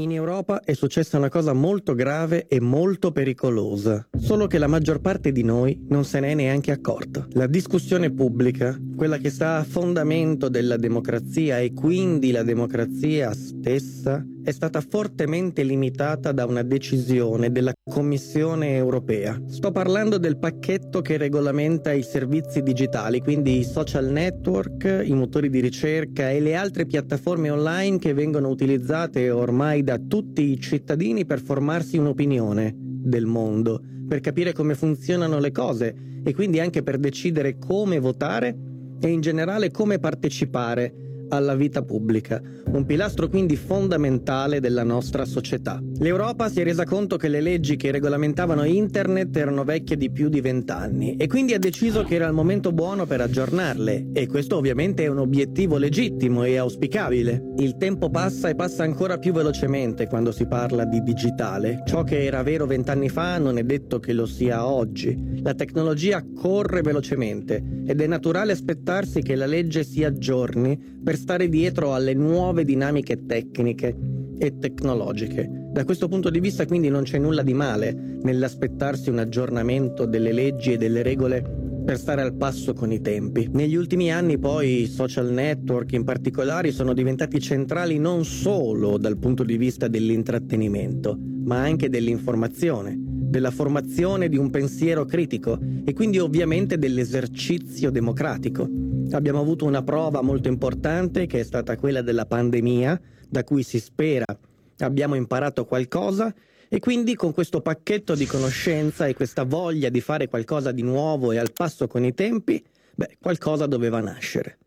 In Europa è successa una cosa molto grave e molto pericolosa, solo che la maggior parte di noi non se ne è neanche accorta. La discussione pubblica, quella che sta a fondamento della democrazia e quindi la democrazia stessa, è stata fortemente limitata da una decisione della Commissione europea. Sto parlando del pacchetto che regolamenta i servizi digitali, quindi i social network, i motori di ricerca e le altre piattaforme online che vengono utilizzate ormai da tutti i cittadini per formarsi un'opinione del mondo, per capire come funzionano le cose e quindi anche per decidere come votare e in generale come partecipare alla vita pubblica, un pilastro quindi fondamentale della nostra società. L'Europa si è resa conto che le leggi che regolamentavano Internet erano vecchie di più di vent'anni e quindi ha deciso che era il momento buono per aggiornarle e questo ovviamente è un obiettivo legittimo e auspicabile. Il tempo passa e passa ancora più velocemente quando si parla di digitale. Ciò che era vero vent'anni fa non è detto che lo sia oggi. La tecnologia corre velocemente ed è naturale aspettarsi che la legge si aggiorni per stare dietro alle nuove dinamiche tecniche e tecnologiche. Da questo punto di vista quindi non c'è nulla di male nell'aspettarsi un aggiornamento delle leggi e delle regole per stare al passo con i tempi. Negli ultimi anni poi i social network in particolare sono diventati centrali non solo dal punto di vista dell'intrattenimento, ma anche dell'informazione, della formazione di un pensiero critico e quindi ovviamente dell'esercizio democratico. Abbiamo avuto una prova molto importante che è stata quella della pandemia, da cui si spera abbiamo imparato qualcosa e quindi con questo pacchetto di conoscenza e questa voglia di fare qualcosa di nuovo e al passo con i tempi, beh, qualcosa doveva nascere.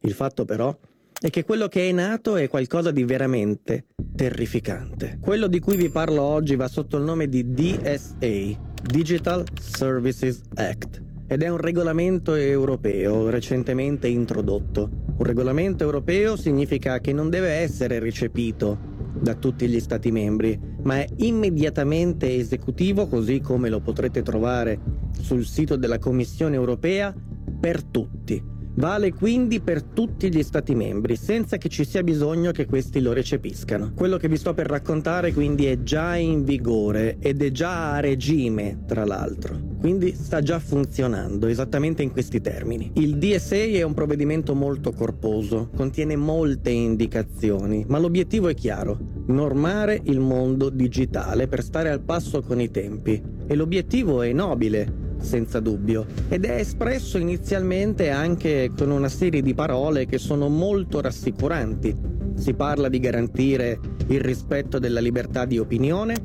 Il fatto però è che quello che è nato è qualcosa di veramente terrificante. Quello di cui vi parlo oggi va sotto il nome di DSA, Digital Services Act ed è un regolamento europeo recentemente introdotto. Un regolamento europeo significa che non deve essere recepito da tutti gli Stati membri, ma è immediatamente esecutivo così come lo potrete trovare sul sito della Commissione europea per tutti. Vale quindi per tutti gli Stati membri, senza che ci sia bisogno che questi lo recepiscano. Quello che vi sto per raccontare quindi è già in vigore ed è già a regime, tra l'altro. Quindi sta già funzionando, esattamente in questi termini. Il DSA è un provvedimento molto corposo, contiene molte indicazioni, ma l'obiettivo è chiaro, normare il mondo digitale per stare al passo con i tempi. E l'obiettivo è nobile, senza dubbio, ed è espresso inizialmente anche con una serie di parole che sono molto rassicuranti. Si parla di garantire il rispetto della libertà di opinione,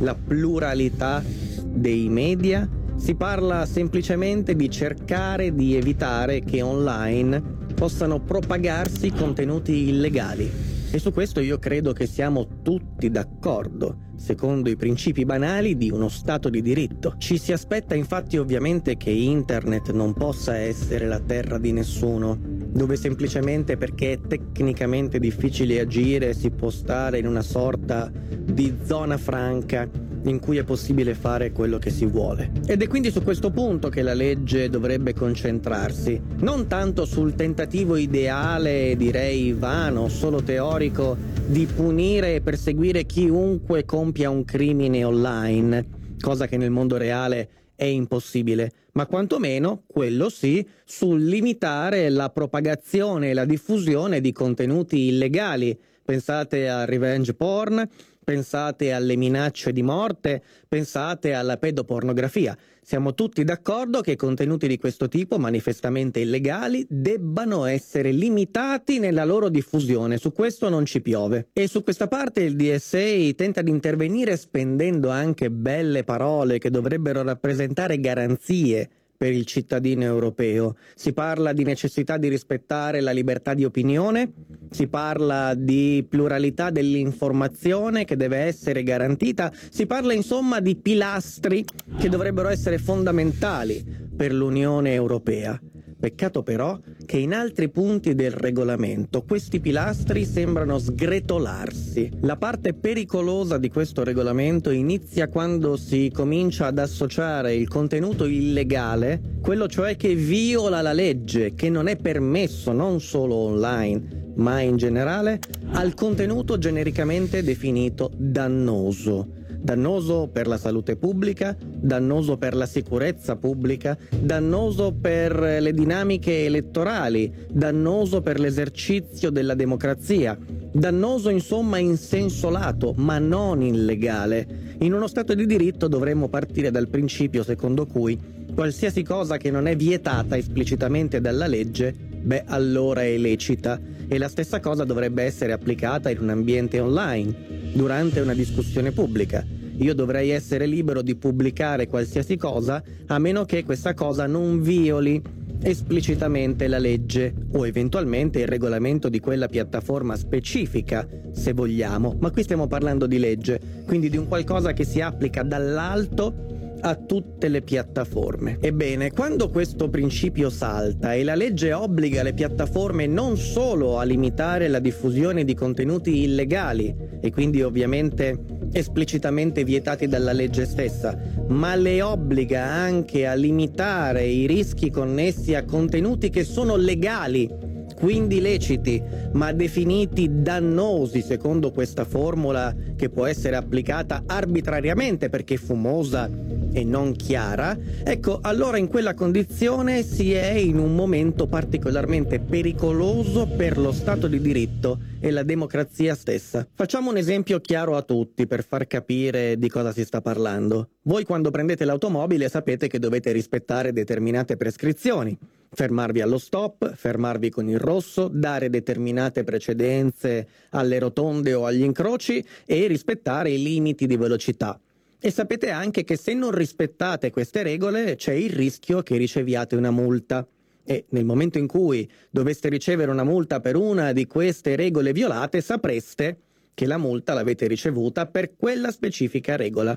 la pluralità dei media, si parla semplicemente di cercare di evitare che online possano propagarsi contenuti illegali. E su questo io credo che siamo tutti d'accordo, secondo i principi banali di uno Stato di diritto. Ci si aspetta infatti ovviamente che Internet non possa essere la terra di nessuno, dove semplicemente perché è tecnicamente difficile agire si può stare in una sorta di zona franca in cui è possibile fare quello che si vuole. Ed è quindi su questo punto che la legge dovrebbe concentrarsi, non tanto sul tentativo ideale, direi vano, solo teorico, di punire e perseguire chiunque compia un crimine online, cosa che nel mondo reale è impossibile, ma quantomeno, quello sì, sul limitare la propagazione e la diffusione di contenuti illegali. Pensate a revenge porn, pensate alle minacce di morte, pensate alla pedopornografia. Siamo tutti d'accordo che contenuti di questo tipo, manifestamente illegali, debbano essere limitati nella loro diffusione. Su questo non ci piove. E su questa parte il DSA tenta di intervenire spendendo anche belle parole che dovrebbero rappresentare garanzie per il cittadino europeo. Si parla di necessità di rispettare la libertà di opinione, si parla di pluralità dell'informazione che deve essere garantita, si parla insomma di pilastri che dovrebbero essere fondamentali per l'Unione Europea. Peccato però che in altri punti del regolamento questi pilastri sembrano sgretolarsi. La parte pericolosa di questo regolamento inizia quando si comincia ad associare il contenuto illegale, quello cioè che viola la legge, che non è permesso non solo online, ma in generale, al contenuto genericamente definito dannoso dannoso per la salute pubblica, dannoso per la sicurezza pubblica, dannoso per le dinamiche elettorali, dannoso per l'esercizio della democrazia, dannoso insomma in senso lato, ma non illegale. In uno Stato di diritto dovremmo partire dal principio secondo cui qualsiasi cosa che non è vietata esplicitamente dalla legge, beh allora è lecita e la stessa cosa dovrebbe essere applicata in un ambiente online, durante una discussione pubblica. Io dovrei essere libero di pubblicare qualsiasi cosa a meno che questa cosa non violi esplicitamente la legge o eventualmente il regolamento di quella piattaforma specifica, se vogliamo, ma qui stiamo parlando di legge, quindi di un qualcosa che si applica dall'alto a tutte le piattaforme. Ebbene, quando questo principio salta e la legge obbliga le piattaforme non solo a limitare la diffusione di contenuti illegali e quindi ovviamente esplicitamente vietati dalla legge stessa, ma le obbliga anche a limitare i rischi connessi a contenuti che sono legali quindi leciti, ma definiti dannosi secondo questa formula che può essere applicata arbitrariamente perché fumosa e non chiara, ecco allora in quella condizione si è in un momento particolarmente pericoloso per lo Stato di diritto e la democrazia stessa. Facciamo un esempio chiaro a tutti per far capire di cosa si sta parlando. Voi quando prendete l'automobile sapete che dovete rispettare determinate prescrizioni. Fermarvi allo stop, fermarvi con il rosso, dare determinate precedenze alle rotonde o agli incroci e rispettare i limiti di velocità. E sapete anche che se non rispettate queste regole c'è il rischio che riceviate una multa. E nel momento in cui doveste ricevere una multa per una di queste regole violate, sapreste che la multa l'avete ricevuta per quella specifica regola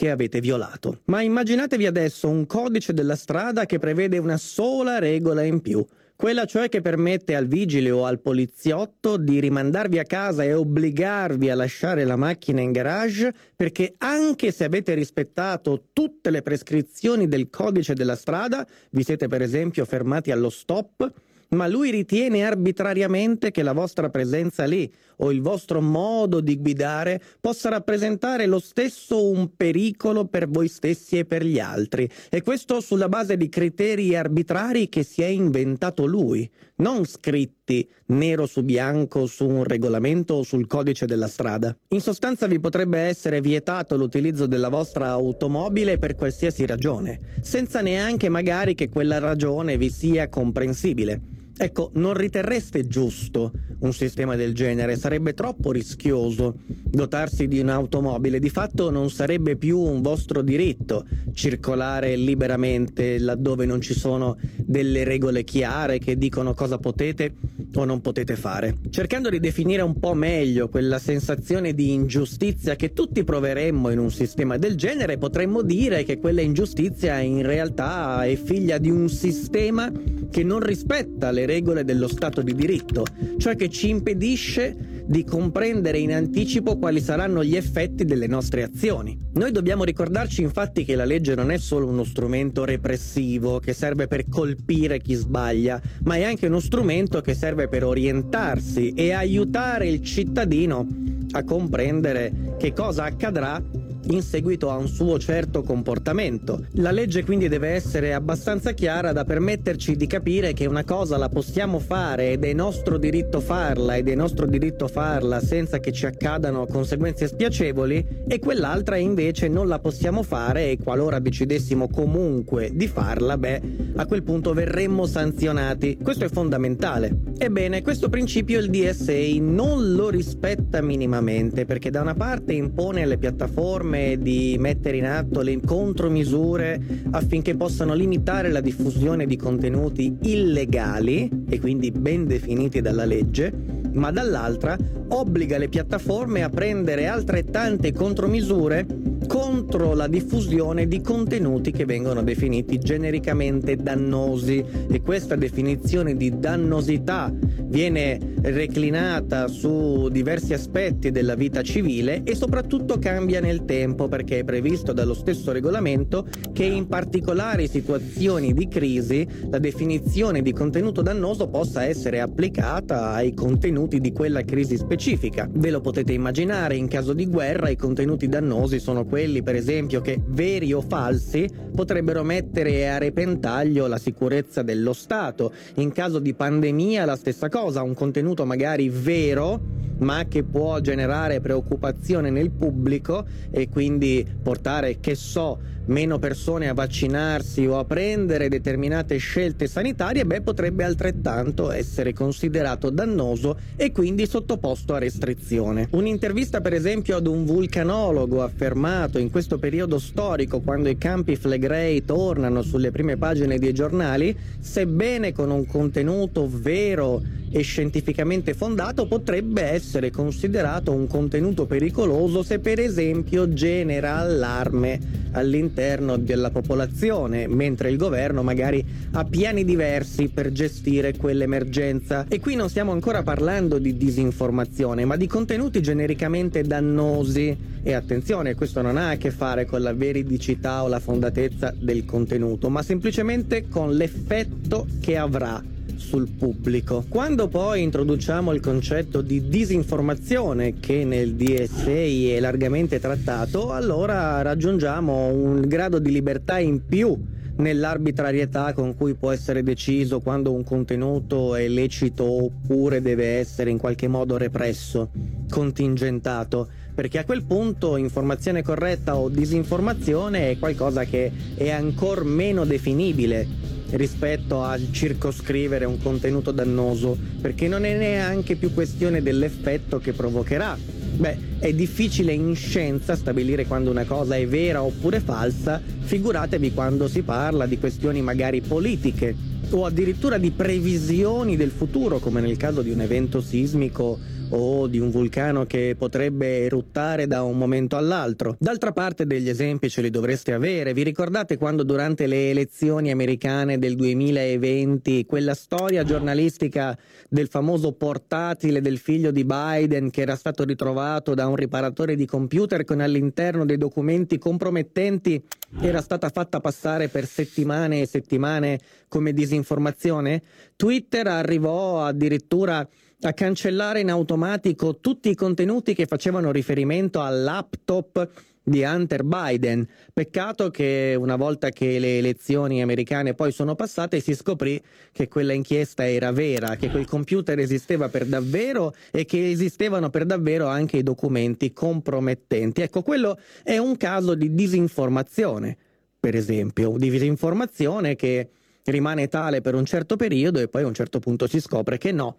che avete violato. Ma immaginatevi adesso un codice della strada che prevede una sola regola in più, quella cioè che permette al vigile o al poliziotto di rimandarvi a casa e obbligarvi a lasciare la macchina in garage perché anche se avete rispettato tutte le prescrizioni del codice della strada, vi siete per esempio fermati allo stop, ma lui ritiene arbitrariamente che la vostra presenza lì o il vostro modo di guidare possa rappresentare lo stesso un pericolo per voi stessi e per gli altri, e questo sulla base di criteri arbitrari che si è inventato lui, non scritti nero su bianco su un regolamento o sul codice della strada. In sostanza vi potrebbe essere vietato l'utilizzo della vostra automobile per qualsiasi ragione, senza neanche magari che quella ragione vi sia comprensibile. Ecco, non riterreste giusto un sistema del genere, sarebbe troppo rischioso dotarsi di un'automobile, di fatto non sarebbe più un vostro diritto circolare liberamente laddove non ci sono delle regole chiare che dicono cosa potete o non potete fare. Cercando di definire un po' meglio quella sensazione di ingiustizia che tutti proveremmo in un sistema del genere, potremmo dire che quella ingiustizia in realtà è figlia di un sistema che non rispetta le regole dello Stato di diritto, cioè che ci impedisce di comprendere in anticipo quali saranno gli effetti delle nostre azioni. Noi dobbiamo ricordarci infatti che la legge non è solo uno strumento repressivo che serve per colpire chi sbaglia, ma è anche uno strumento che serve per orientarsi e aiutare il cittadino a comprendere che cosa accadrà in seguito a un suo certo comportamento. La legge quindi deve essere abbastanza chiara da permetterci di capire che una cosa la possiamo fare ed è nostro diritto farla ed è nostro diritto farla senza che ci accadano conseguenze spiacevoli e quell'altra invece non la possiamo fare e qualora decidessimo comunque di farla, beh, a quel punto verremmo sanzionati. Questo è fondamentale. Ebbene, questo principio il DSA non lo rispetta minimamente perché da una parte impone alle piattaforme di mettere in atto le contromisure affinché possano limitare la diffusione di contenuti illegali e quindi ben definiti dalla legge, ma dall'altra obbliga le piattaforme a prendere altrettante contromisure contro la diffusione di contenuti che vengono definiti genericamente dannosi e questa definizione di dannosità viene reclinata su diversi aspetti della vita civile e soprattutto cambia nel tempo perché è previsto dallo stesso regolamento che in particolari situazioni di crisi la definizione di contenuto dannoso possa essere applicata ai contenuti di quella crisi specifica. Ve lo potete immaginare, in caso di guerra i contenuti dannosi sono quelli per esempio che veri o falsi potrebbero mettere a repentaglio la sicurezza dello Stato. In caso di pandemia la stessa cosa, un contenuto magari vero ma che può generare preoccupazione nel pubblico e quindi portare, che so, meno persone a vaccinarsi o a prendere determinate scelte sanitarie, beh, potrebbe altrettanto essere considerato dannoso e quindi sottoposto a restrizione. Un'intervista, per esempio, ad un vulcanologo affermato in questo periodo storico, quando i campi Flegrei tornano sulle prime pagine dei giornali, sebbene con un contenuto vero e scientificamente fondato potrebbe essere considerato un contenuto pericoloso se per esempio genera allarme all'interno della popolazione, mentre il governo magari ha piani diversi per gestire quell'emergenza. E qui non stiamo ancora parlando di disinformazione, ma di contenuti genericamente dannosi. E attenzione, questo non ha a che fare con la veridicità o la fondatezza del contenuto, ma semplicemente con l'effetto che avrà sul pubblico. Quando poi introduciamo il concetto di disinformazione che nel DSA è largamente trattato, allora raggiungiamo un grado di libertà in più nell'arbitrarietà con cui può essere deciso quando un contenuto è lecito oppure deve essere in qualche modo represso, contingentato, perché a quel punto informazione corretta o disinformazione è qualcosa che è ancora meno definibile rispetto a circoscrivere un contenuto dannoso, perché non è neanche più questione dell'effetto che provocherà. Beh, è difficile in scienza stabilire quando una cosa è vera oppure falsa, figuratevi quando si parla di questioni magari politiche o addirittura di previsioni del futuro, come nel caso di un evento sismico o di un vulcano che potrebbe eruttare da un momento all'altro. D'altra parte degli esempi ce li dovreste avere. Vi ricordate quando durante le elezioni americane del 2020 quella storia giornalistica del famoso portatile del figlio di Biden che era stato ritrovato da un riparatore di computer con all'interno dei documenti compromettenti era stata fatta passare per settimane e settimane come disinformazione? Twitter arrivò addirittura a cancellare in automatico tutti i contenuti che facevano riferimento al laptop di Hunter Biden. Peccato che una volta che le elezioni americane poi sono passate si scoprì che quella inchiesta era vera, che quel computer esisteva per davvero e che esistevano per davvero anche i documenti compromettenti. Ecco, quello è un caso di disinformazione, per esempio, di disinformazione che rimane tale per un certo periodo e poi a un certo punto si scopre che no,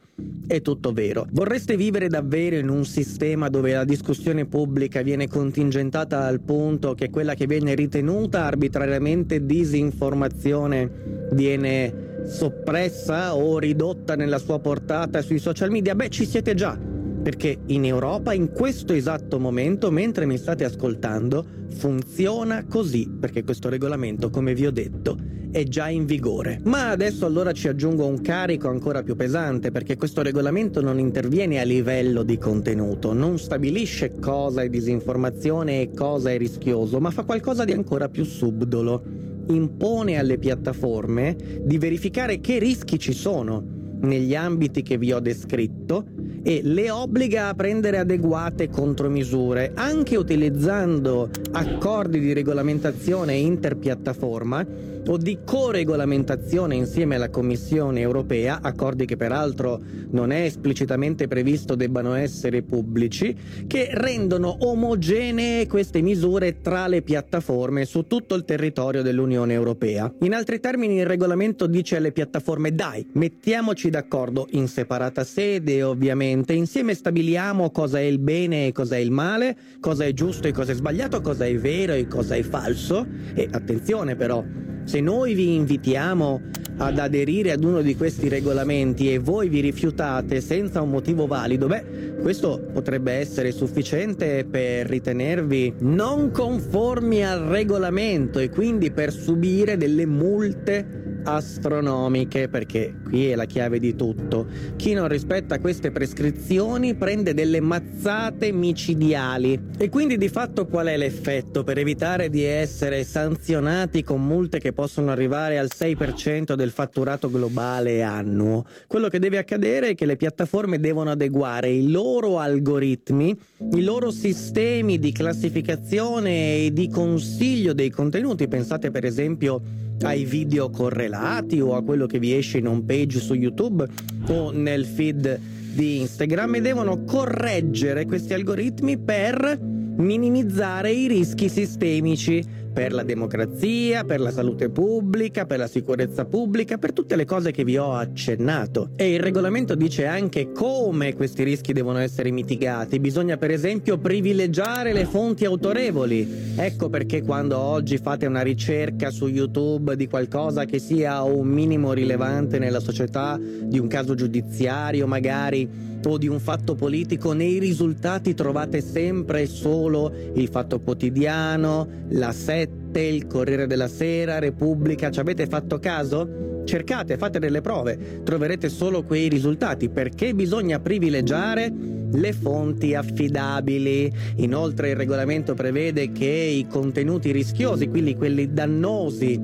è tutto vero. Vorreste vivere davvero in un sistema dove la discussione pubblica viene contingentata al punto che quella che viene ritenuta arbitrariamente disinformazione viene soppressa o ridotta nella sua portata sui social media? Beh, ci siete già perché in Europa in questo esatto momento, mentre mi state ascoltando, funziona così, perché questo regolamento, come vi ho detto, è già in vigore. Ma adesso allora ci aggiungo un carico ancora più pesante, perché questo regolamento non interviene a livello di contenuto, non stabilisce cosa è disinformazione e cosa è rischioso, ma fa qualcosa di ancora più subdolo. Impone alle piattaforme di verificare che rischi ci sono negli ambiti che vi ho descritto e le obbliga a prendere adeguate contromisure, anche utilizzando accordi di regolamentazione interpiattaforma o di coregolamentazione insieme alla Commissione europea, accordi che peraltro non è esplicitamente previsto debbano essere pubblici, che rendono omogenee queste misure tra le piattaforme su tutto il territorio dell'Unione europea. In altri termini il regolamento dice alle piattaforme dai, mettiamoci d'accordo in separata sede ovviamente, insieme stabiliamo cosa è il bene e cosa è il male, cosa è giusto e cosa è sbagliato, cosa è vero e cosa è falso e attenzione però, se noi vi invitiamo ad aderire ad uno di questi regolamenti e voi vi rifiutate senza un motivo valido, beh, questo potrebbe essere sufficiente per ritenervi non conformi al regolamento e quindi per subire delle multe astronomiche, perché qui è la chiave di tutto. Chi non rispetta queste prescrizioni prende delle mazzate micidiali. E quindi di fatto qual è l'effetto? Per evitare di essere sanzionati con multe che possono arrivare al 6% del fatturato globale annuo, quello che deve accadere è che le piattaforme devono adeguare i loro algoritmi, i loro sistemi di classificazione e di consiglio dei contenuti. Pensate per esempio ai video correlati o a quello che vi esce in home page su YouTube o nel feed di Instagram e devono correggere questi algoritmi per minimizzare i rischi sistemici per la democrazia, per la salute pubblica, per la sicurezza pubblica, per tutte le cose che vi ho accennato. E il regolamento dice anche come questi rischi devono essere mitigati. Bisogna per esempio privilegiare le fonti autorevoli. Ecco perché quando oggi fate una ricerca su YouTube di qualcosa che sia un minimo rilevante nella società, di un caso giudiziario magari, o di un fatto politico, nei risultati trovate sempre solo il fatto quotidiano, la 7, il Corriere della Sera, Repubblica. Ci avete fatto caso? Cercate, fate delle prove, troverete solo quei risultati perché bisogna privilegiare le fonti affidabili. Inoltre il regolamento prevede che i contenuti rischiosi, quindi quelli dannosi,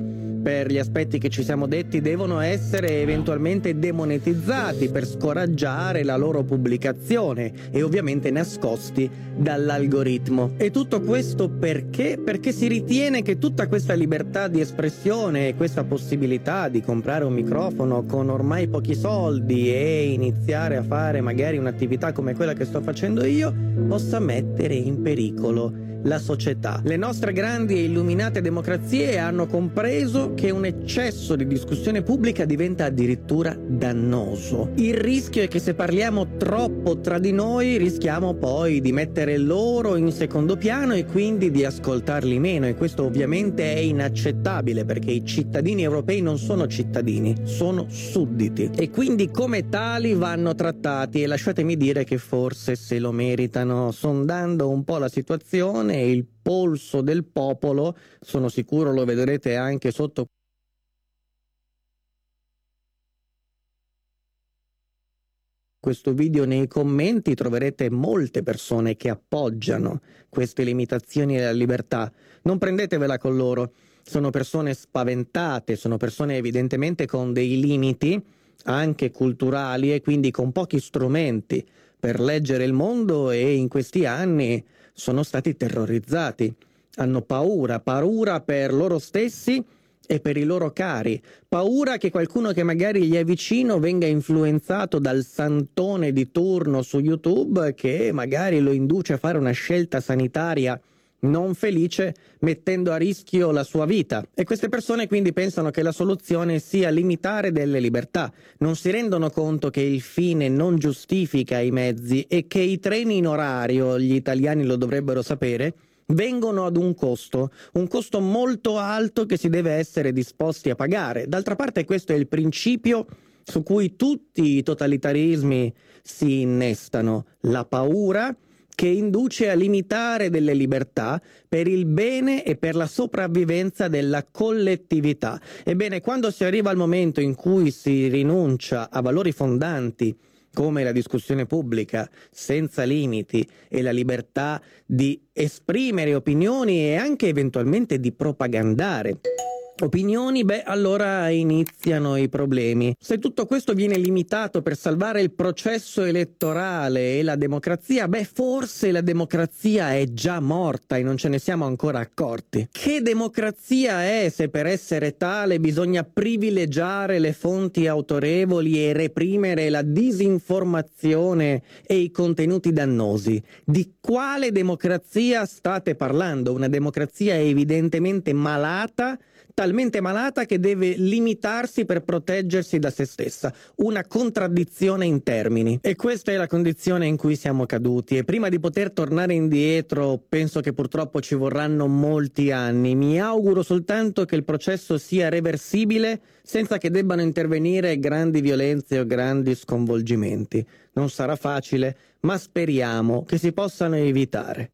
per gli aspetti che ci siamo detti devono essere eventualmente demonetizzati per scoraggiare la loro pubblicazione e ovviamente nascosti dall'algoritmo. E tutto questo perché? Perché si ritiene che tutta questa libertà di espressione e questa possibilità di comprare un microfono con ormai pochi soldi e iniziare a fare magari un'attività come quella che sto facendo io possa mettere in pericolo la società. Le nostre grandi e illuminate democrazie hanno compreso che un eccesso di discussione pubblica diventa addirittura dannoso. Il rischio è che se parliamo troppo tra di noi rischiamo poi di mettere loro in secondo piano e quindi di ascoltarli meno e questo ovviamente è inaccettabile perché i cittadini europei non sono cittadini, sono sudditi e quindi come tali vanno trattati e lasciatemi dire che forse se lo meritano sondando un po' la situazione il polso del popolo, sono sicuro lo vedrete anche sotto questo video nei commenti troverete molte persone che appoggiano queste limitazioni alla libertà. Non prendetevela con loro, sono persone spaventate, sono persone evidentemente con dei limiti anche culturali e quindi con pochi strumenti per leggere il mondo e in questi anni sono stati terrorizzati. Hanno paura, paura per loro stessi e per i loro cari, paura che qualcuno che magari gli è vicino venga influenzato dal santone di turno su YouTube che magari lo induce a fare una scelta sanitaria non felice mettendo a rischio la sua vita. E queste persone quindi pensano che la soluzione sia limitare delle libertà, non si rendono conto che il fine non giustifica i mezzi e che i treni in orario, gli italiani lo dovrebbero sapere, vengono ad un costo, un costo molto alto che si deve essere disposti a pagare. D'altra parte questo è il principio su cui tutti i totalitarismi si innestano, la paura che induce a limitare delle libertà per il bene e per la sopravvivenza della collettività. Ebbene, quando si arriva al momento in cui si rinuncia a valori fondanti, come la discussione pubblica senza limiti e la libertà di esprimere opinioni e anche eventualmente di propagandare opinioni, beh, allora iniziano i problemi. Se tutto questo viene limitato per salvare il processo elettorale e la democrazia, beh, forse la democrazia è già morta e non ce ne siamo ancora accorti. Che democrazia è se per essere tale bisogna privilegiare le fonti autorevoli e reprimere la disinformazione e i contenuti dannosi? Di quale democrazia state parlando? Una democrazia evidentemente malata talmente malata che deve limitarsi per proteggersi da se stessa. Una contraddizione in termini. E questa è la condizione in cui siamo caduti. E prima di poter tornare indietro, penso che purtroppo ci vorranno molti anni. Mi auguro soltanto che il processo sia reversibile senza che debbano intervenire grandi violenze o grandi sconvolgimenti. Non sarà facile, ma speriamo che si possano evitare.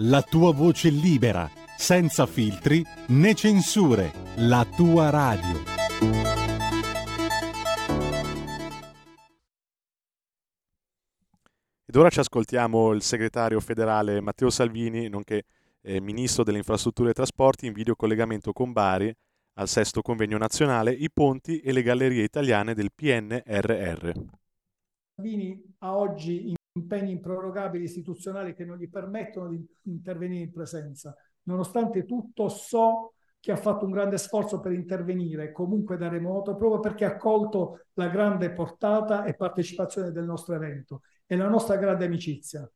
la tua voce libera, senza filtri né censure, la tua radio. Ed ora ci ascoltiamo il segretario federale Matteo Salvini, nonché eh, ministro delle infrastrutture e trasporti, in videocollegamento con Bari al sesto convegno nazionale I ponti e le gallerie italiane del PNRR. Salvini ha oggi impegni improrogabili istituzionali che non gli permettono di intervenire in presenza. Nonostante tutto so che ha fatto un grande sforzo per intervenire comunque da remoto proprio perché ha colto la grande portata e partecipazione del nostro evento e la nostra grande amicizia.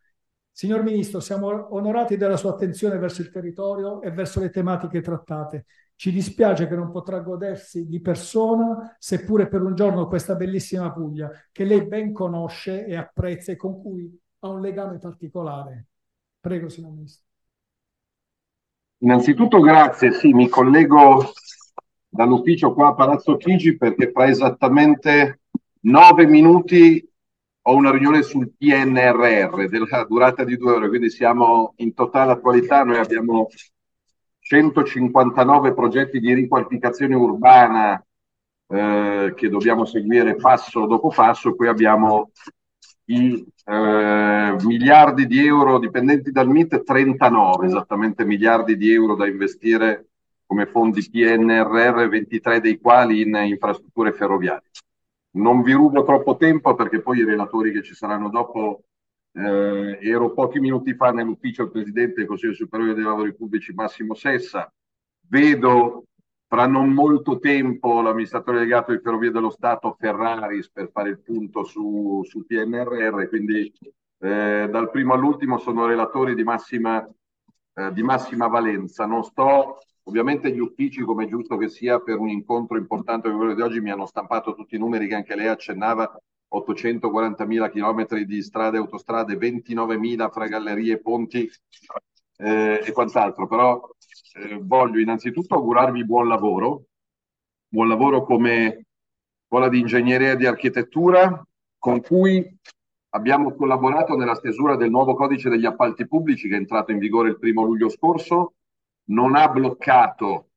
Signor Ministro, siamo onorati della sua attenzione verso il territorio e verso le tematiche trattate. Ci dispiace che non potrà godersi di persona, seppure per un giorno, questa bellissima Puglia, che lei ben conosce e apprezza e con cui ha un legame particolare. Prego, signor Ministro. Innanzitutto grazie, sì, mi collego dall'ufficio qua a Palazzo Chigi perché fra esattamente nove minuti ho una riunione sul PNRR della durata di due ore, quindi siamo in totale attualità, noi abbiamo 159 progetti di riqualificazione urbana eh, che dobbiamo seguire passo dopo passo, qui abbiamo i eh, miliardi di euro dipendenti dal MIT, 39 esattamente miliardi di euro da investire come fondi PNRR, 23 dei quali in infrastrutture ferroviarie. Non vi rubo troppo tempo perché poi i relatori che ci saranno dopo, eh, ero pochi minuti fa nell'ufficio del Presidente del Consiglio Superiore dei Lavori Pubblici Massimo Sessa, vedo fra non molto tempo l'amministratore delegato di Ferrovie dello Stato Ferraris per fare il punto su, su PNRR, quindi eh, dal primo all'ultimo sono relatori di massima, eh, di massima valenza. Non sto Ovviamente gli uffici, come è giusto che sia per un incontro importante come quello di oggi, mi hanno stampato tutti i numeri che anche lei accennava, 840.000 chilometri di strade e autostrade, 29.000 fra gallerie, ponti eh, e quant'altro. Però eh, voglio innanzitutto augurarvi buon lavoro, buon lavoro come scuola di ingegneria e di architettura con cui abbiamo collaborato nella stesura del nuovo codice degli appalti pubblici che è entrato in vigore il primo luglio scorso non ha bloccato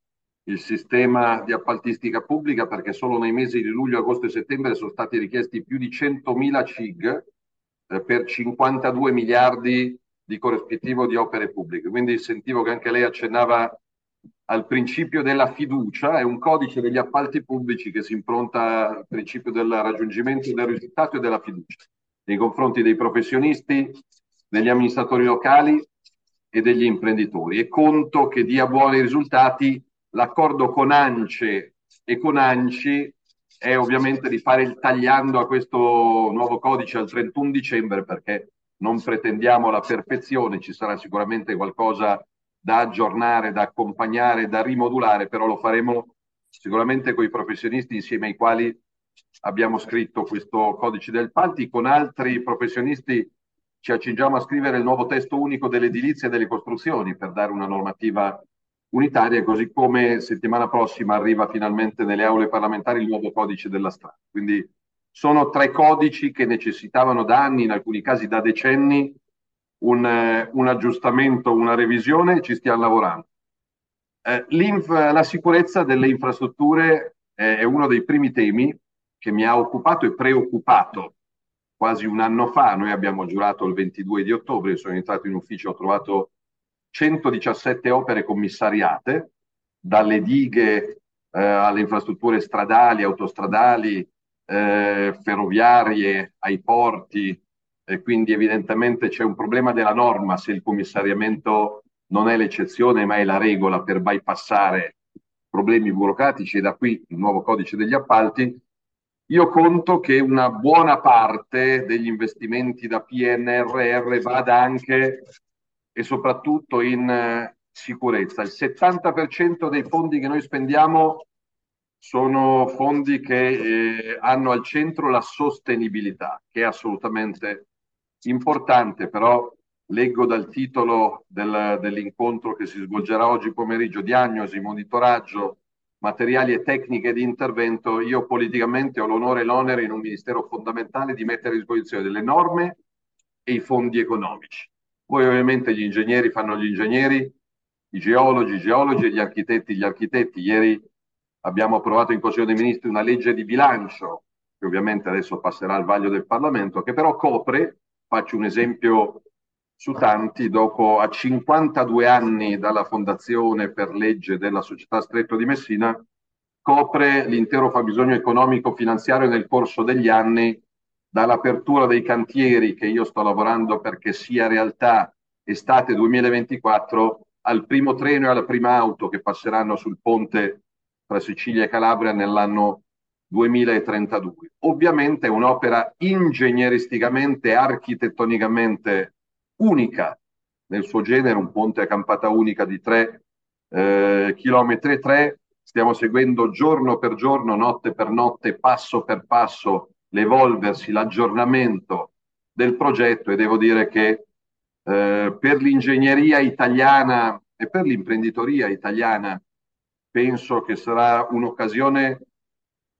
il sistema di appaltistica pubblica perché solo nei mesi di luglio, agosto e settembre sono stati richiesti più di 100.000 CIG eh, per 52 miliardi di corrispettivo di opere pubbliche. Quindi sentivo che anche lei accennava al principio della fiducia, è un codice degli appalti pubblici che si impronta al principio del raggiungimento del risultato e della fiducia nei confronti dei professionisti, degli amministratori locali e degli imprenditori e conto che dia buoni risultati. L'accordo con ANCE e con ANCI è ovviamente di fare il tagliando a questo nuovo codice al 31 dicembre perché non pretendiamo la perfezione, ci sarà sicuramente qualcosa da aggiornare, da accompagnare, da rimodulare, però lo faremo sicuramente con i professionisti insieme ai quali abbiamo scritto questo codice del Palti, con altri professionisti ci accingiamo a scrivere il nuovo testo unico dell'edilizia e delle costruzioni per dare una normativa unitaria, così come settimana prossima arriva finalmente nelle aule parlamentari il nuovo codice della strada. Quindi sono tre codici che necessitavano da anni, in alcuni casi da decenni, un, un aggiustamento, una revisione, ci stiamo lavorando. Eh, la sicurezza delle infrastrutture è uno dei primi temi che mi ha occupato e preoccupato quasi un anno fa, noi abbiamo giurato il 22 di ottobre, sono entrato in ufficio, ho trovato 117 opere commissariate, dalle dighe eh, alle infrastrutture stradali, autostradali, eh, ferroviarie, ai porti, e quindi evidentemente c'è un problema della norma se il commissariamento non è l'eccezione ma è la regola per bypassare problemi burocratici e da qui il nuovo codice degli appalti. Io conto che una buona parte degli investimenti da PNRR vada anche e soprattutto in eh, sicurezza. Il 70% dei fondi che noi spendiamo sono fondi che eh, hanno al centro la sostenibilità, che è assolutamente importante, però leggo dal titolo del, dell'incontro che si svolgerà oggi pomeriggio, diagnosi, monitoraggio, materiali e tecniche di intervento, io politicamente ho l'onore e l'onere in un ministero fondamentale di mettere a disposizione delle norme e i fondi economici. Poi ovviamente gli ingegneri fanno gli ingegneri, i geologi, i geologi e gli architetti, gli architetti. Ieri abbiamo approvato in Consiglio dei Ministri una legge di bilancio, che ovviamente adesso passerà al vaglio del Parlamento, che però copre, faccio un esempio su tanti, dopo a 52 anni dalla fondazione per legge della società Stretto di Messina, copre l'intero fabbisogno economico-finanziario nel corso degli anni dall'apertura dei cantieri che io sto lavorando perché sia realtà estate 2024 al primo treno e alla prima auto che passeranno sul ponte tra Sicilia e Calabria nell'anno 2032. Ovviamente è un'opera ingegneristicamente, architettonicamente unica nel suo genere, un ponte a campata unica di 3 eh, km e 3. Stiamo seguendo giorno per giorno, notte per notte, passo per passo l'evolversi, l'aggiornamento del progetto e devo dire che eh, per l'ingegneria italiana e per l'imprenditoria italiana penso che sarà un'occasione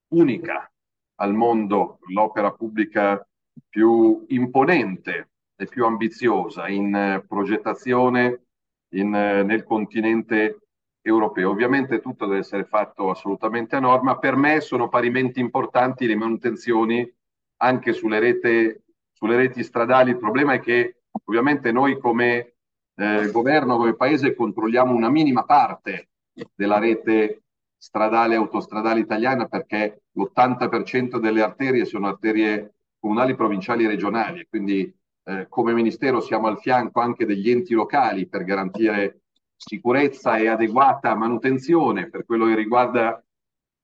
unica al mondo, l'opera pubblica più imponente e più ambiziosa in eh, progettazione in, eh, nel continente europeo. Ovviamente tutto deve essere fatto assolutamente a norma. Per me sono parimenti importanti le manutenzioni anche sulle, rete, sulle reti stradali. Il problema è che ovviamente noi come eh, governo, come paese, controlliamo una minima parte della rete stradale e autostradale italiana perché l'80% delle arterie sono arterie comunali, provinciali e regionali. Quindi eh, come Ministero siamo al fianco anche degli enti locali per garantire sicurezza e adeguata manutenzione. Per quello che riguarda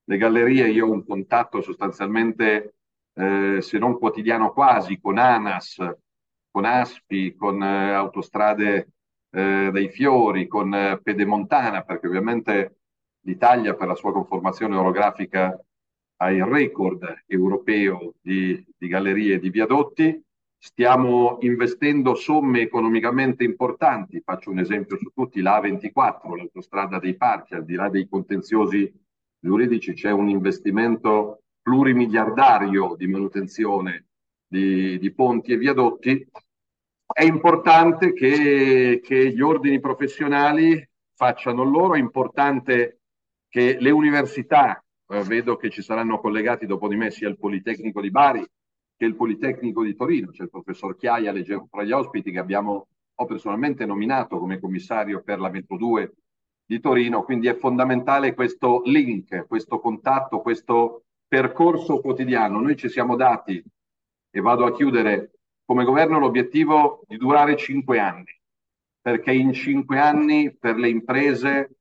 le gallerie, io ho un contatto sostanzialmente, eh, se non quotidiano quasi, con ANAS, con ASPI, con eh, Autostrade eh, dei Fiori, con eh, Pedemontana, perché ovviamente l'Italia per la sua conformazione orografica ha il record europeo di, di gallerie e di viadotti. Stiamo investendo somme economicamente importanti, faccio un esempio su tutti, la A24, l'autostrada dei parchi, al di là dei contenziosi giuridici c'è un investimento plurimiliardario di manutenzione di, di ponti e viadotti. È importante che, che gli ordini professionali facciano loro, è importante che le università, eh, vedo che ci saranno collegati dopo di me sia il Politecnico di Bari che il Politecnico di Torino, c'è il professor Chiaia, leggevo fra gli ospiti che abbiamo, ho personalmente nominato come commissario per la Metro 2 di Torino, quindi è fondamentale questo link, questo contatto, questo percorso quotidiano. Noi ci siamo dati, e vado a chiudere, come governo l'obiettivo di durare cinque anni, perché in cinque anni per le imprese,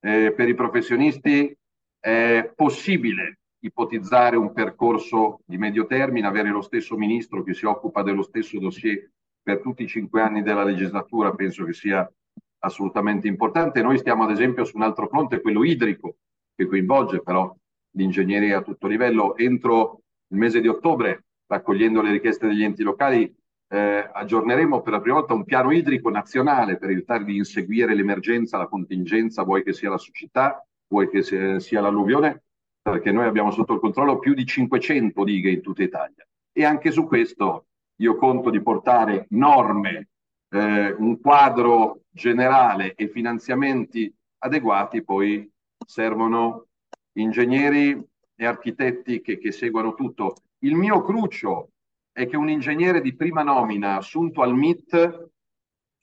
eh, per i professionisti è possibile ipotizzare un percorso di medio termine, avere lo stesso ministro che si occupa dello stesso dossier per tutti i cinque anni della legislatura, penso che sia assolutamente importante. Noi stiamo ad esempio su un altro fronte, quello idrico, che coinvolge però l'ingegneria a tutto livello. Entro il mese di ottobre raccogliendo le richieste degli enti locali, eh, aggiorneremo per la prima volta un piano idrico nazionale per evitare di inseguire l'emergenza, la contingenza, vuoi che sia la siccità, vuoi che sia l'alluvione, perché noi abbiamo sotto il controllo più di 500 dighe in tutta Italia. E anche su questo io conto di portare norme, eh, un quadro generale e finanziamenti adeguati, poi servono ingegneri e architetti che, che seguano tutto. Il mio cruccio è che un ingegnere di prima nomina assunto al MIT,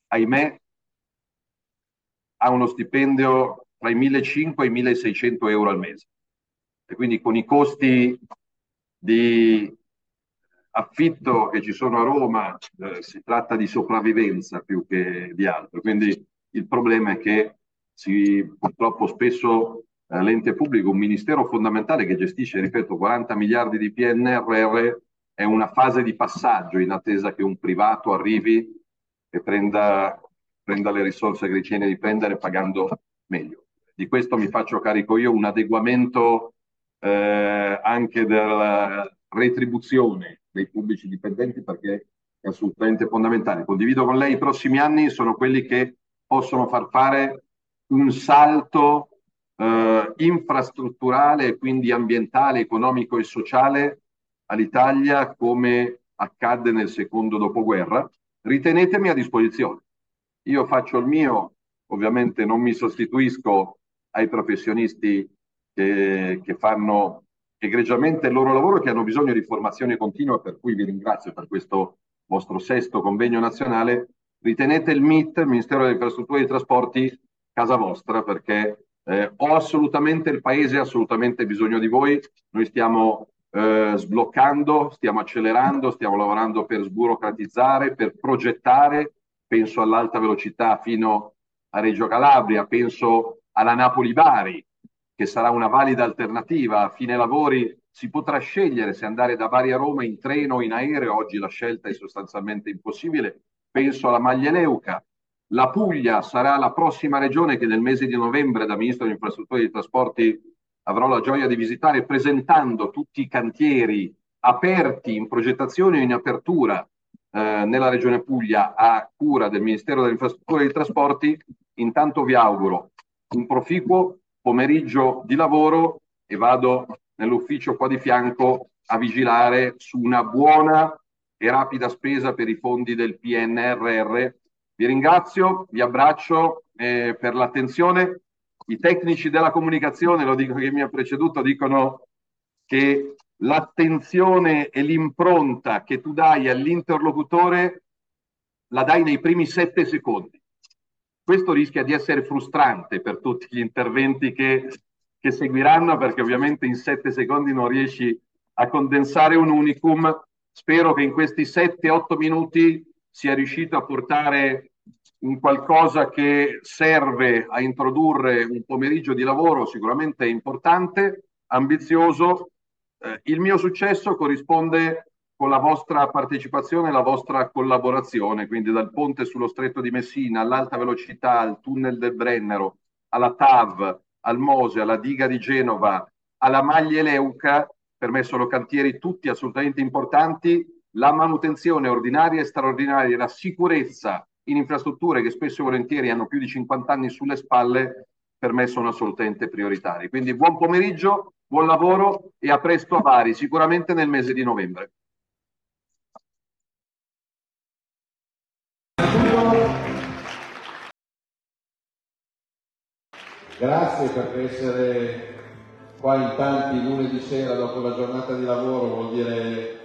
ahimè, ha uno stipendio tra i 1.500 e i 1.600 euro al mese. E quindi con i costi di affitto che ci sono a Roma eh, si tratta di sopravvivenza più che di altro. Quindi il problema è che si, purtroppo spesso eh, l'ente pubblico, un ministero fondamentale che gestisce, ripeto, 40 miliardi di PNRR, è una fase di passaggio in attesa che un privato arrivi e prenda, prenda le risorse che ritiene di prendere pagando meglio. Di questo mi faccio carico io, un adeguamento eh, anche della retribuzione dei pubblici dipendenti perché è assolutamente fondamentale. Condivido con lei i prossimi anni sono quelli che possono far fare un salto eh, infrastrutturale, quindi ambientale, economico e sociale all'Italia come accadde nel secondo dopoguerra. Ritenetemi a disposizione. Io faccio il mio, ovviamente non mi sostituisco ai professionisti che, che fanno egregiamente il loro lavoro e che hanno bisogno di formazione continua, per cui vi ringrazio per questo vostro sesto convegno nazionale. Ritenete il MIT, Ministero delle Infrastrutture e dei Trasporti, casa vostra, perché eh, ho assolutamente, il Paese ha assolutamente bisogno di voi. Noi stiamo eh, sbloccando, stiamo accelerando, stiamo lavorando per sburocratizzare, per progettare, penso all'alta velocità fino a Reggio Calabria, penso alla Napoli-Bari, che sarà una valida alternativa. A fine lavori si potrà scegliere se andare da Bari a Roma in treno o in aereo, oggi la scelta è sostanzialmente impossibile. Penso alla Maglieleuca. La Puglia sarà la prossima regione che nel mese di novembre da Ministro delle Infrastrutture e dei Trasporti avrò la gioia di visitare presentando tutti i cantieri aperti in progettazione o in apertura eh, nella regione Puglia a cura del Ministero delle Infrastrutture e dei Trasporti. Intanto vi auguro un proficuo pomeriggio di lavoro e vado nell'ufficio qua di fianco a vigilare su una buona e rapida spesa per i fondi del PNRR. Vi ringrazio, vi abbraccio eh, per l'attenzione i tecnici della comunicazione, lo dico che mi ha preceduto, dicono che l'attenzione e l'impronta che tu dai all'interlocutore la dai nei primi sette secondi. Questo rischia di essere frustrante per tutti gli interventi che, che seguiranno, perché ovviamente in sette secondi non riesci a condensare un unicum. Spero che in questi sette, otto minuti sia riuscito a portare un qualcosa che serve a introdurre un pomeriggio di lavoro sicuramente importante, ambizioso. Eh, il mio successo corrisponde con la vostra partecipazione e la vostra collaborazione, quindi dal ponte sullo stretto di Messina all'alta velocità, al tunnel del Brennero, alla TAV, al Mose, alla diga di Genova, alla Maglie Leuca, per me sono cantieri tutti assolutamente importanti, la manutenzione ordinaria e straordinaria, la sicurezza in infrastrutture che spesso e volentieri hanno più di 50 anni sulle spalle, per me sono assolutamente prioritari. Quindi buon pomeriggio, buon lavoro e a presto a Bari, sicuramente nel mese di novembre. Grazie per essere qua in tanti lunedì sera dopo la giornata di lavoro, vuol dire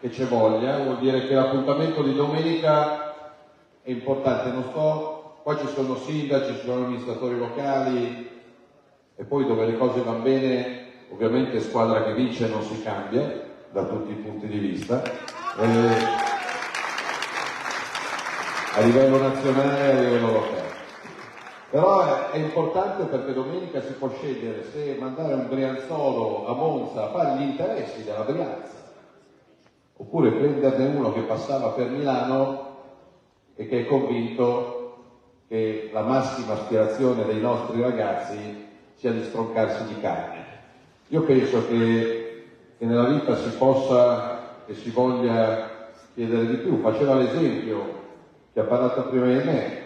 che c'è voglia, vuol dire che l'appuntamento di domenica è importante, non sto, qua ci sono sindaci, ci sono amministratori locali e poi dove le cose vanno bene, ovviamente squadra che vince non si cambia da tutti i punti di vista. Eh, a livello nazionale e a livello locale. Però è, importante perché domenica si può scegliere se mandare un Brianzolo a Monza a fare gli interessi della Brianza, oppure prenderne uno che passava per Milano e che è convinto che la massima aspirazione dei nostri ragazzi sia di stroncarsi di carne. Io penso che, che nella vita si possa e si voglia chiedere di più. Faceva l'esempio che ha parlato prima di me.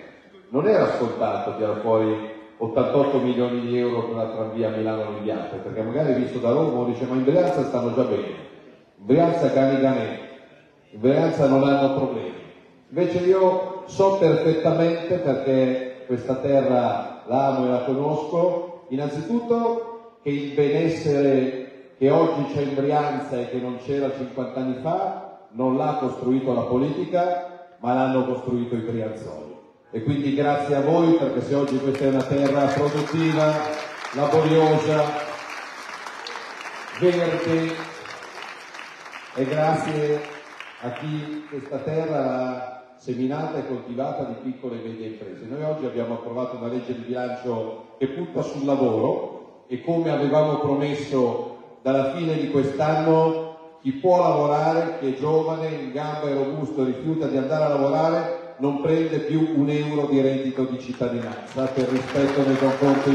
Non era scontato tirare fuori 88 milioni di euro per la tranvia Milano-Limbiate, perché magari visto da Roma dice ma in Brianza stanno già bene, in Brianza cani ganè, in Brianza non hanno problemi. Invece io so perfettamente, perché questa terra la amo e la conosco, innanzitutto che il benessere che oggi c'è in Brianza e che non c'era 50 anni fa non l'ha costruito la politica, ma l'hanno costruito i brianzoli. E quindi grazie a voi perché se oggi questa è una terra produttiva, laboriosa, verde, e grazie a chi questa terra seminata e coltivata di piccole e medie imprese. Noi oggi abbiamo approvato una legge di bilancio che punta sul lavoro e come avevamo promesso dalla fine di quest'anno chi può lavorare, chi è giovane, in gamba e robusto rifiuta di andare a lavorare non prende più un euro di reddito di cittadinanza per rispetto nei confronti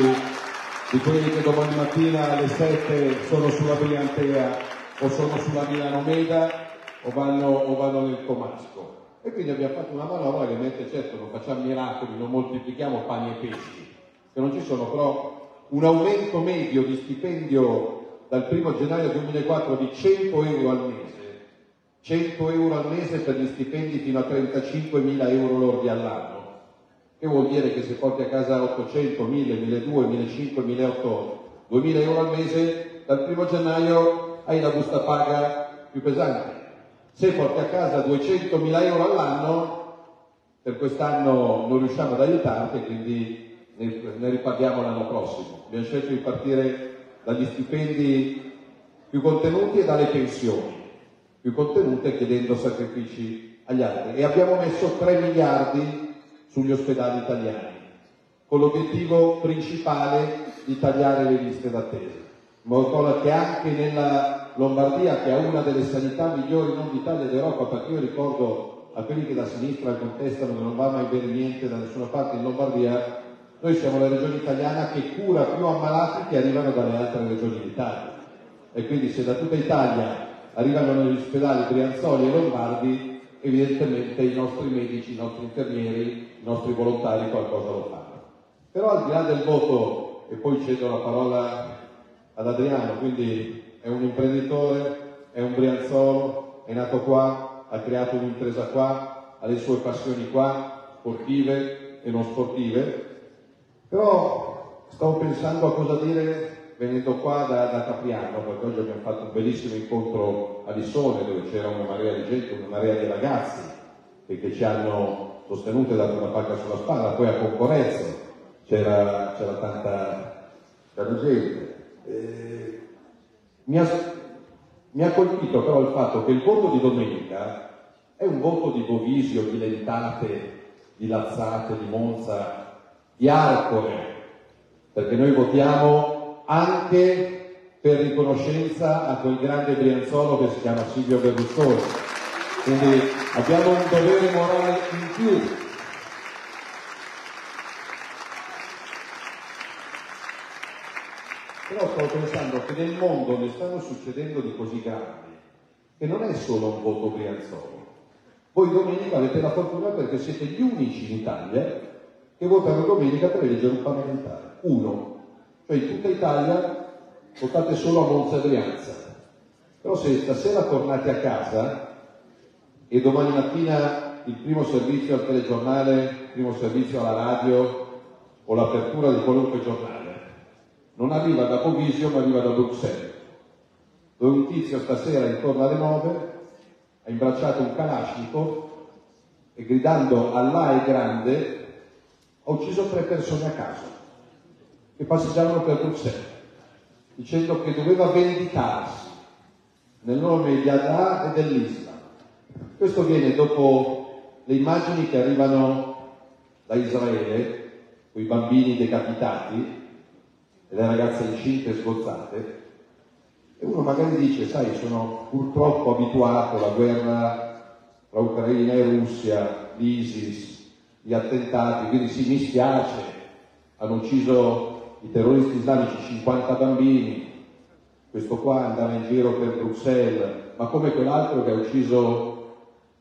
di quelli che domani mattina alle 7 sono sulla Briantea o sono sulla Milano Meda o vanno, o vanno nel Comasco. E quindi abbiamo fatto una manovra che mette, certo non facciamo miracoli, non moltiplichiamo pani e pesci, che non ci sono, però un aumento medio di stipendio dal 1 gennaio 2004 di 100 euro al mese, 100 euro al mese per gli stipendi fino a 35 mila euro lordi all'anno, che vuol dire che se porti a casa 800, 1000, 1200, 1500, 1800, 2000 euro al mese, dal 1 gennaio hai la busta paga più pesante se porti a casa 200.000 euro all'anno, per quest'anno non riusciamo ad aiutarti, quindi ne, ripaghiamo l'anno prossimo. Abbiamo scelto di partire dagli stipendi più contenute dalle pensioni, più contenute chiedendo sacrifici agli altri. E abbiamo messo 3 miliardi sugli ospedali italiani, con l'obiettivo principale di tagliare le liste d'attesa. Modo che anche nella Lombardia, che ha una delle sanità migliori non d'Italia ed Europa, perché io ricordo a quelli che da sinistra contestano che non va mai bene niente da nessuna parte in Lombardia, noi siamo la regione italiana che cura più ammalati che arrivano dalle altre regioni d'Italia. E quindi se da tutta Italia arrivano negli ospedali Brianzoli e Lombardi, evidentemente i nostri medici, i nostri infermieri, i nostri volontari qualcosa lo fanno. Però al di là del voto, e poi cedo la parola ad Adriano, quindi è un imprenditore, è un Brianzolo, è nato qua, ha creato un'impresa qua, ha le sue passioni qua, sportive e non sportive, però stavo pensando a cosa dire venendo qua da, da Capriano, perché oggi abbiamo fatto un bellissimo incontro a Lissone dove c'era una marea di gente, una marea di ragazzi che, che ci hanno sostenuto e dato una pacca sulla spalla, poi a Concorrezzo c'era, c'era tanta, tanta gente. Eh, mi, ha, mi ha colpito però il fatto che il voto di domenica è un voto di Bovisio, di Lentate, di Lazzate, di Monza, di Arcore, perché noi votiamo anche per riconoscenza a quel grande Brianzolo che si chiama Silvio Berlusconi. Quindi abbiamo un dovere morale in più. Però sto pensando che nel mondo ne stanno succedendo di così grandi che non è solo un voto Brianzolo. Voi domenica avete la fortuna perché siete gli unici in Italia che votano domenica per eleggere un parlamentare. Uno. Cioè in tutta Italia votate solo a Monza e Brianza. Però se stasera tornate a casa e domani mattina il primo servizio al telegiornale, il primo servizio alla radio o l'apertura di qualunque giornale non arriva da Bovisio ma arriva da Bruxelles, dove un tizio stasera intorno alle nove ha imbracciato un Kalashnikov e gridando Allah è grande ha ucciso tre persone a caso che passeggiavano per Bruxelles, dicendo che doveva vendicarsi nel nome di Allah e dell'Islam. Questo viene dopo le immagini che arrivano da Israele, con i bambini decapitati e le ragazze incinte e sgozzate, e uno magari dice, sai, sono purtroppo abituato alla guerra tra Ucraina e Russia, l'ISIS, gli attentati, quindi sì, mi spiace, hanno ucciso i terroristi islamici 50 bambini, questo qua andava in giro per Bruxelles, ma come quell'altro che ha ucciso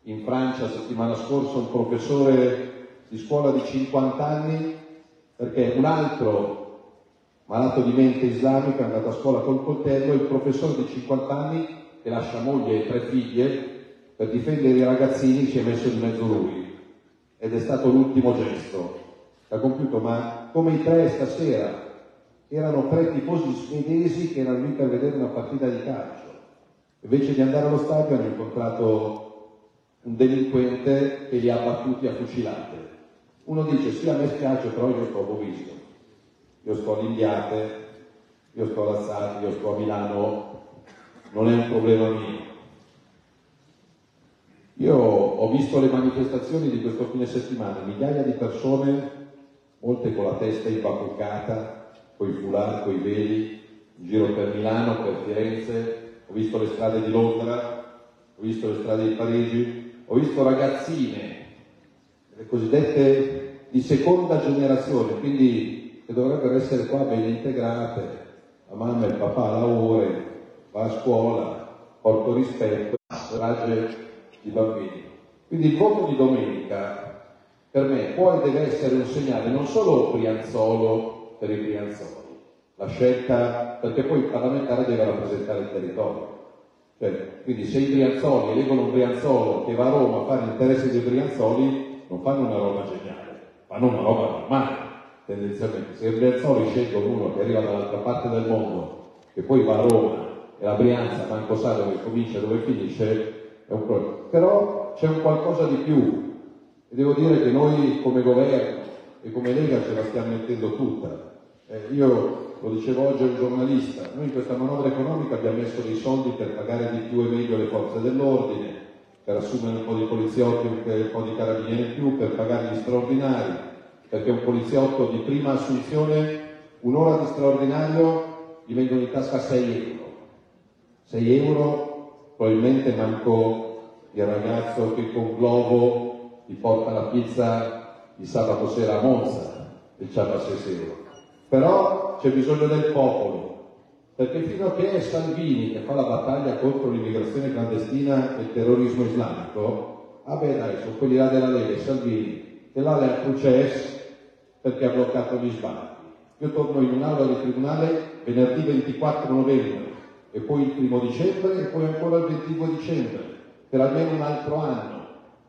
in Francia settimana scorsa un professore di scuola di 50 anni, perché un altro malato di mente islamica è andato a scuola col coltello, il professore di 50 anni che lascia moglie e tre figlie per difendere i ragazzini si è messo di mezzo lui. Ed è stato l'ultimo gesto. Ha compiuto, ma come i tre stasera erano tre tifosi svedesi che erano lì per vedere una partita di calcio. Invece di andare allo stadio hanno incontrato un delinquente che li ha battuti a fucilate. Uno dice sì a me spiace però io sto a visto, io sto a Limbiate, io sto a Lazzati, io sto a Milano, non è un problema mio. Io ho visto le manifestazioni di questo fine settimana, migliaia di persone, molte con la testa imbacuccata, con i foulard, i veli, in giro per Milano, per Firenze, ho visto le strade di Londra, ho visto le strade di Parigi, ho visto ragazzine, le cosiddette di seconda generazione, quindi che dovrebbero essere qua ben integrate, la mamma e il papà lavorano, va a scuola, porto rispetto, strage di bambini. Quindi il voto di domenica per me può e deve essere un segnale non solo Brianzolo per i Brianzoli, la scelta, perché poi il parlamentare deve rappresentare il territorio. Cioè, quindi se i Brianzoli eleggono un Brianzolo che va a Roma a fare l'interesse dei Brianzoli, non fanno una roba geniale, fanno una roba normale, tendenzialmente. Se i Brianzoli scelgono uno che arriva dall'altra parte del mondo, che poi va a Roma e la Brianza manco sa dove comincia e dove finisce, è un problema. Però c'è un qualcosa di più e devo dire che noi come governo e come Lega ce la stiamo mettendo tutta. Eh, io lo dicevo oggi a un giornalista, noi in questa manovra economica abbiamo messo dei soldi per pagare di più e meglio le forze dell'ordine, per assumere un po' di poliziotti, un po' di carabinieri in più, per pagare gli straordinari, perché un poliziotto di prima assunzione, un'ora di straordinario, gli vengono in tasca 6 euro. 6 euro probabilmente manco il ragazzo che con Globo ti porta la pizza di sabato sera a Monza e ci ha 6 euro. Però c'è bisogno del popolo, perché fino a che è Salvini che fa la battaglia contro l'immigrazione clandestina e il terrorismo islamico, ah beh dai, sono quelli là della Lega, Salvini, che là le ha processo perché ha bloccato gli sbarchi. Io torno in un'aula di tribunale venerdì 24 novembre e poi il primo dicembre e poi ancora il 22 dicembre, per almeno un altro anno.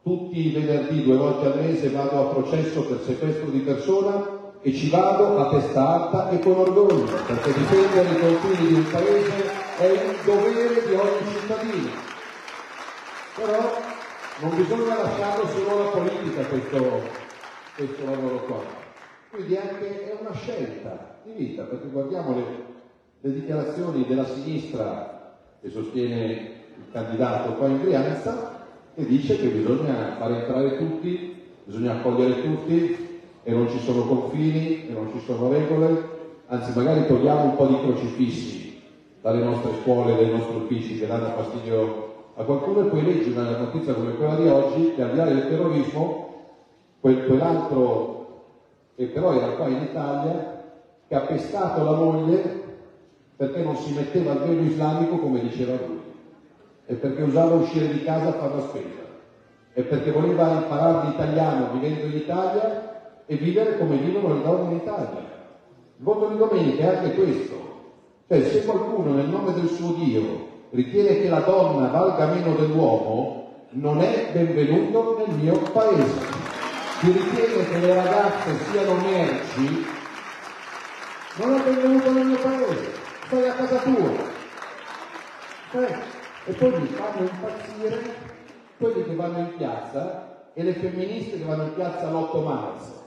Tutti i venerdì, due volte al mese, vado a processo per sequestro di persona e ci vado a testa alta e con orgoglio, perché difendere i confini di un paese è un dovere di ogni cittadino. Però non bisogna lasciarlo solo alla politica questo, questo lavoro qua. Quindi anche è una scelta di vita, perché guardiamo le, le dichiarazioni della sinistra che sostiene il candidato qua in Brianza, che dice che bisogna far entrare tutti, bisogna accogliere tutti, e non ci sono confini e non ci sono regole, anzi magari togliamo un po' di crocifissi dalle nostre scuole, dai nostri uffici che danno fastidio a qualcuno e poi leggi una notizia come quella di oggi che al di là del terrorismo quel, quell'altro che però era qua in Italia che ha pestato la moglie perché non si metteva il velo islamico come diceva lui. E perché usava uscire di casa a fare la spesa. E perché voleva imparare l'italiano vivendo in Italia e vivere come vivono le donne in Italia. Il voto di domenica è anche questo. Cioè, se qualcuno nel nome del suo Dio ritiene che la donna valga meno dell'uomo, non è benvenuto nel mio paese. Chi ritiene che le ragazze siano merci, non è benvenuto nel mio paese. Stai a casa tua. Eh, e poi mi fanno impazzire quelli che vanno in piazza e le femministe che vanno in piazza l'8 marzo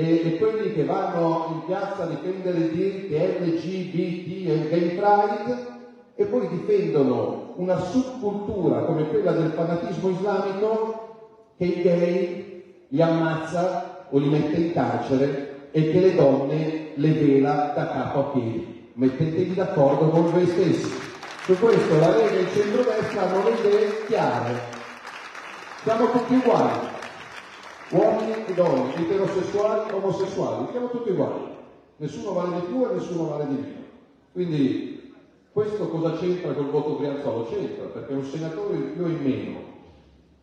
e, quelli che vanno in piazza a difendere i diritti LGBT e gay pride e poi difendono una subcultura come quella del fanatismo islamico che i gay li ammazza o li mette in carcere e che le donne le vela da capo a piedi. Mettetevi d'accordo con voi stessi. Su questo la Lega e il centrodestra hanno le idee chiare. Siamo tutti uguali uomini e donne, eterosessuali, omosessuali, siamo tutti uguali, nessuno vale di più e nessuno vale di meno. Quindi questo cosa c'entra col voto Brianzolo? C'entra, perché un senatore in più o in meno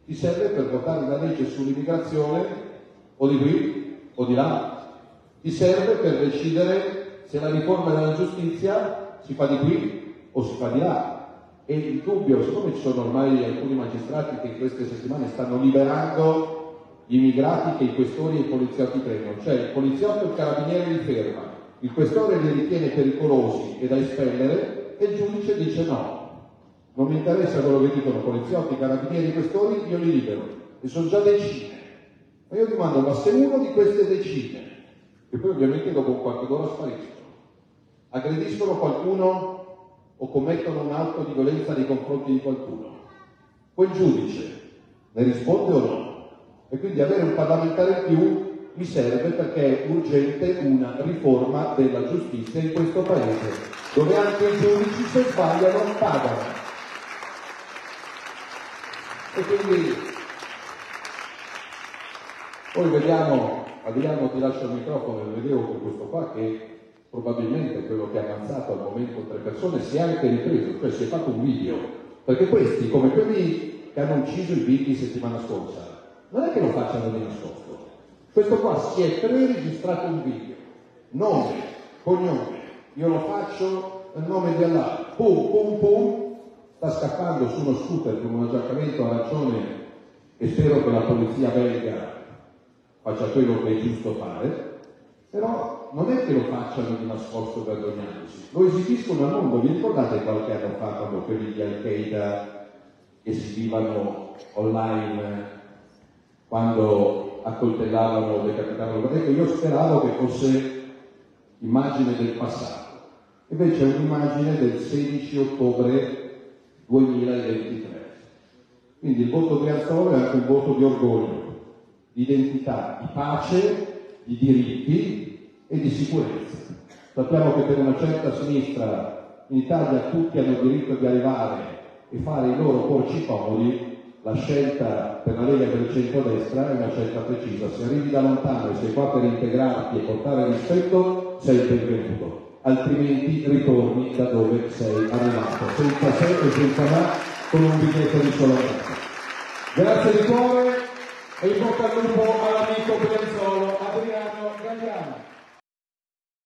ti serve per votare una legge sull'immigrazione o di qui o di là, ti serve per decidere se la riforma della giustizia si fa di qui o si fa di là. E il dubbio, siccome ci sono ormai alcuni magistrati che in queste settimane stanno liberando gli immigrati che i questori e i poliziotti prendono, cioè il poliziotto e il carabiniere li ferma, il questore li ritiene pericolosi e da espellere e il giudice dice no, non mi interessa quello che dicono poliziotti, carabinieri questori, io li libero e sono già decine. Ma io domando, ma se uno di queste decine, che poi ovviamente dopo qualche ora spariscono, aggrediscono qualcuno o commettono un atto di violenza nei confronti di qualcuno, quel giudice ne risponde o no? E quindi avere un parlamentare in più mi serve perché è urgente una riforma della giustizia in questo paese, dove anche i giudici se sbagliano pagano. E quindi poi vediamo, Adriano ti lascio il microfono vedevo con questo qua che probabilmente quello che ha avanzato al momento tre persone si è anche ripreso, cioè si è fatto un video, perché questi, come quelli che hanno ucciso i Vicky settimana scorsa, non è che lo facciano di nascosto. Questo qua si è pre-registrato un video, nome, cognome, io lo faccio nel nome di Allah, pum pum pum, sta scappando su uno scooter con un aggiacamento arancione e spero che la polizia belga faccia quello che è giusto fare, però non è che lo facciano di nascosto vergognandosi, lo esibiscono al mondo, vi ricordate qualche anno fa quando quelli di Al-Qaeda esibivano online quando accoltellavano, decapitavano. Ecco, io speravo che fosse immagine del passato. Invece è un'immagine del 16 ottobre 2023. Quindi il voto di Arzolo è anche un voto di orgoglio, di identità, di pace, di diritti e di sicurezza. Sappiamo che per una certa sinistra in Italia tutti hanno il diritto di arrivare e fare i loro porci comodi, la scelta per la Lega del centro-destra è una scelta precisa. Se arrivi da lontano e sei qua per integrarti e portare rispetto, sei benvenuto. Altrimenti ritorni da dove sei arrivato, senza se e senza ma, con un biglietto di solo Grazie di cuore e in bocca al lupo all'amico Brianzolo.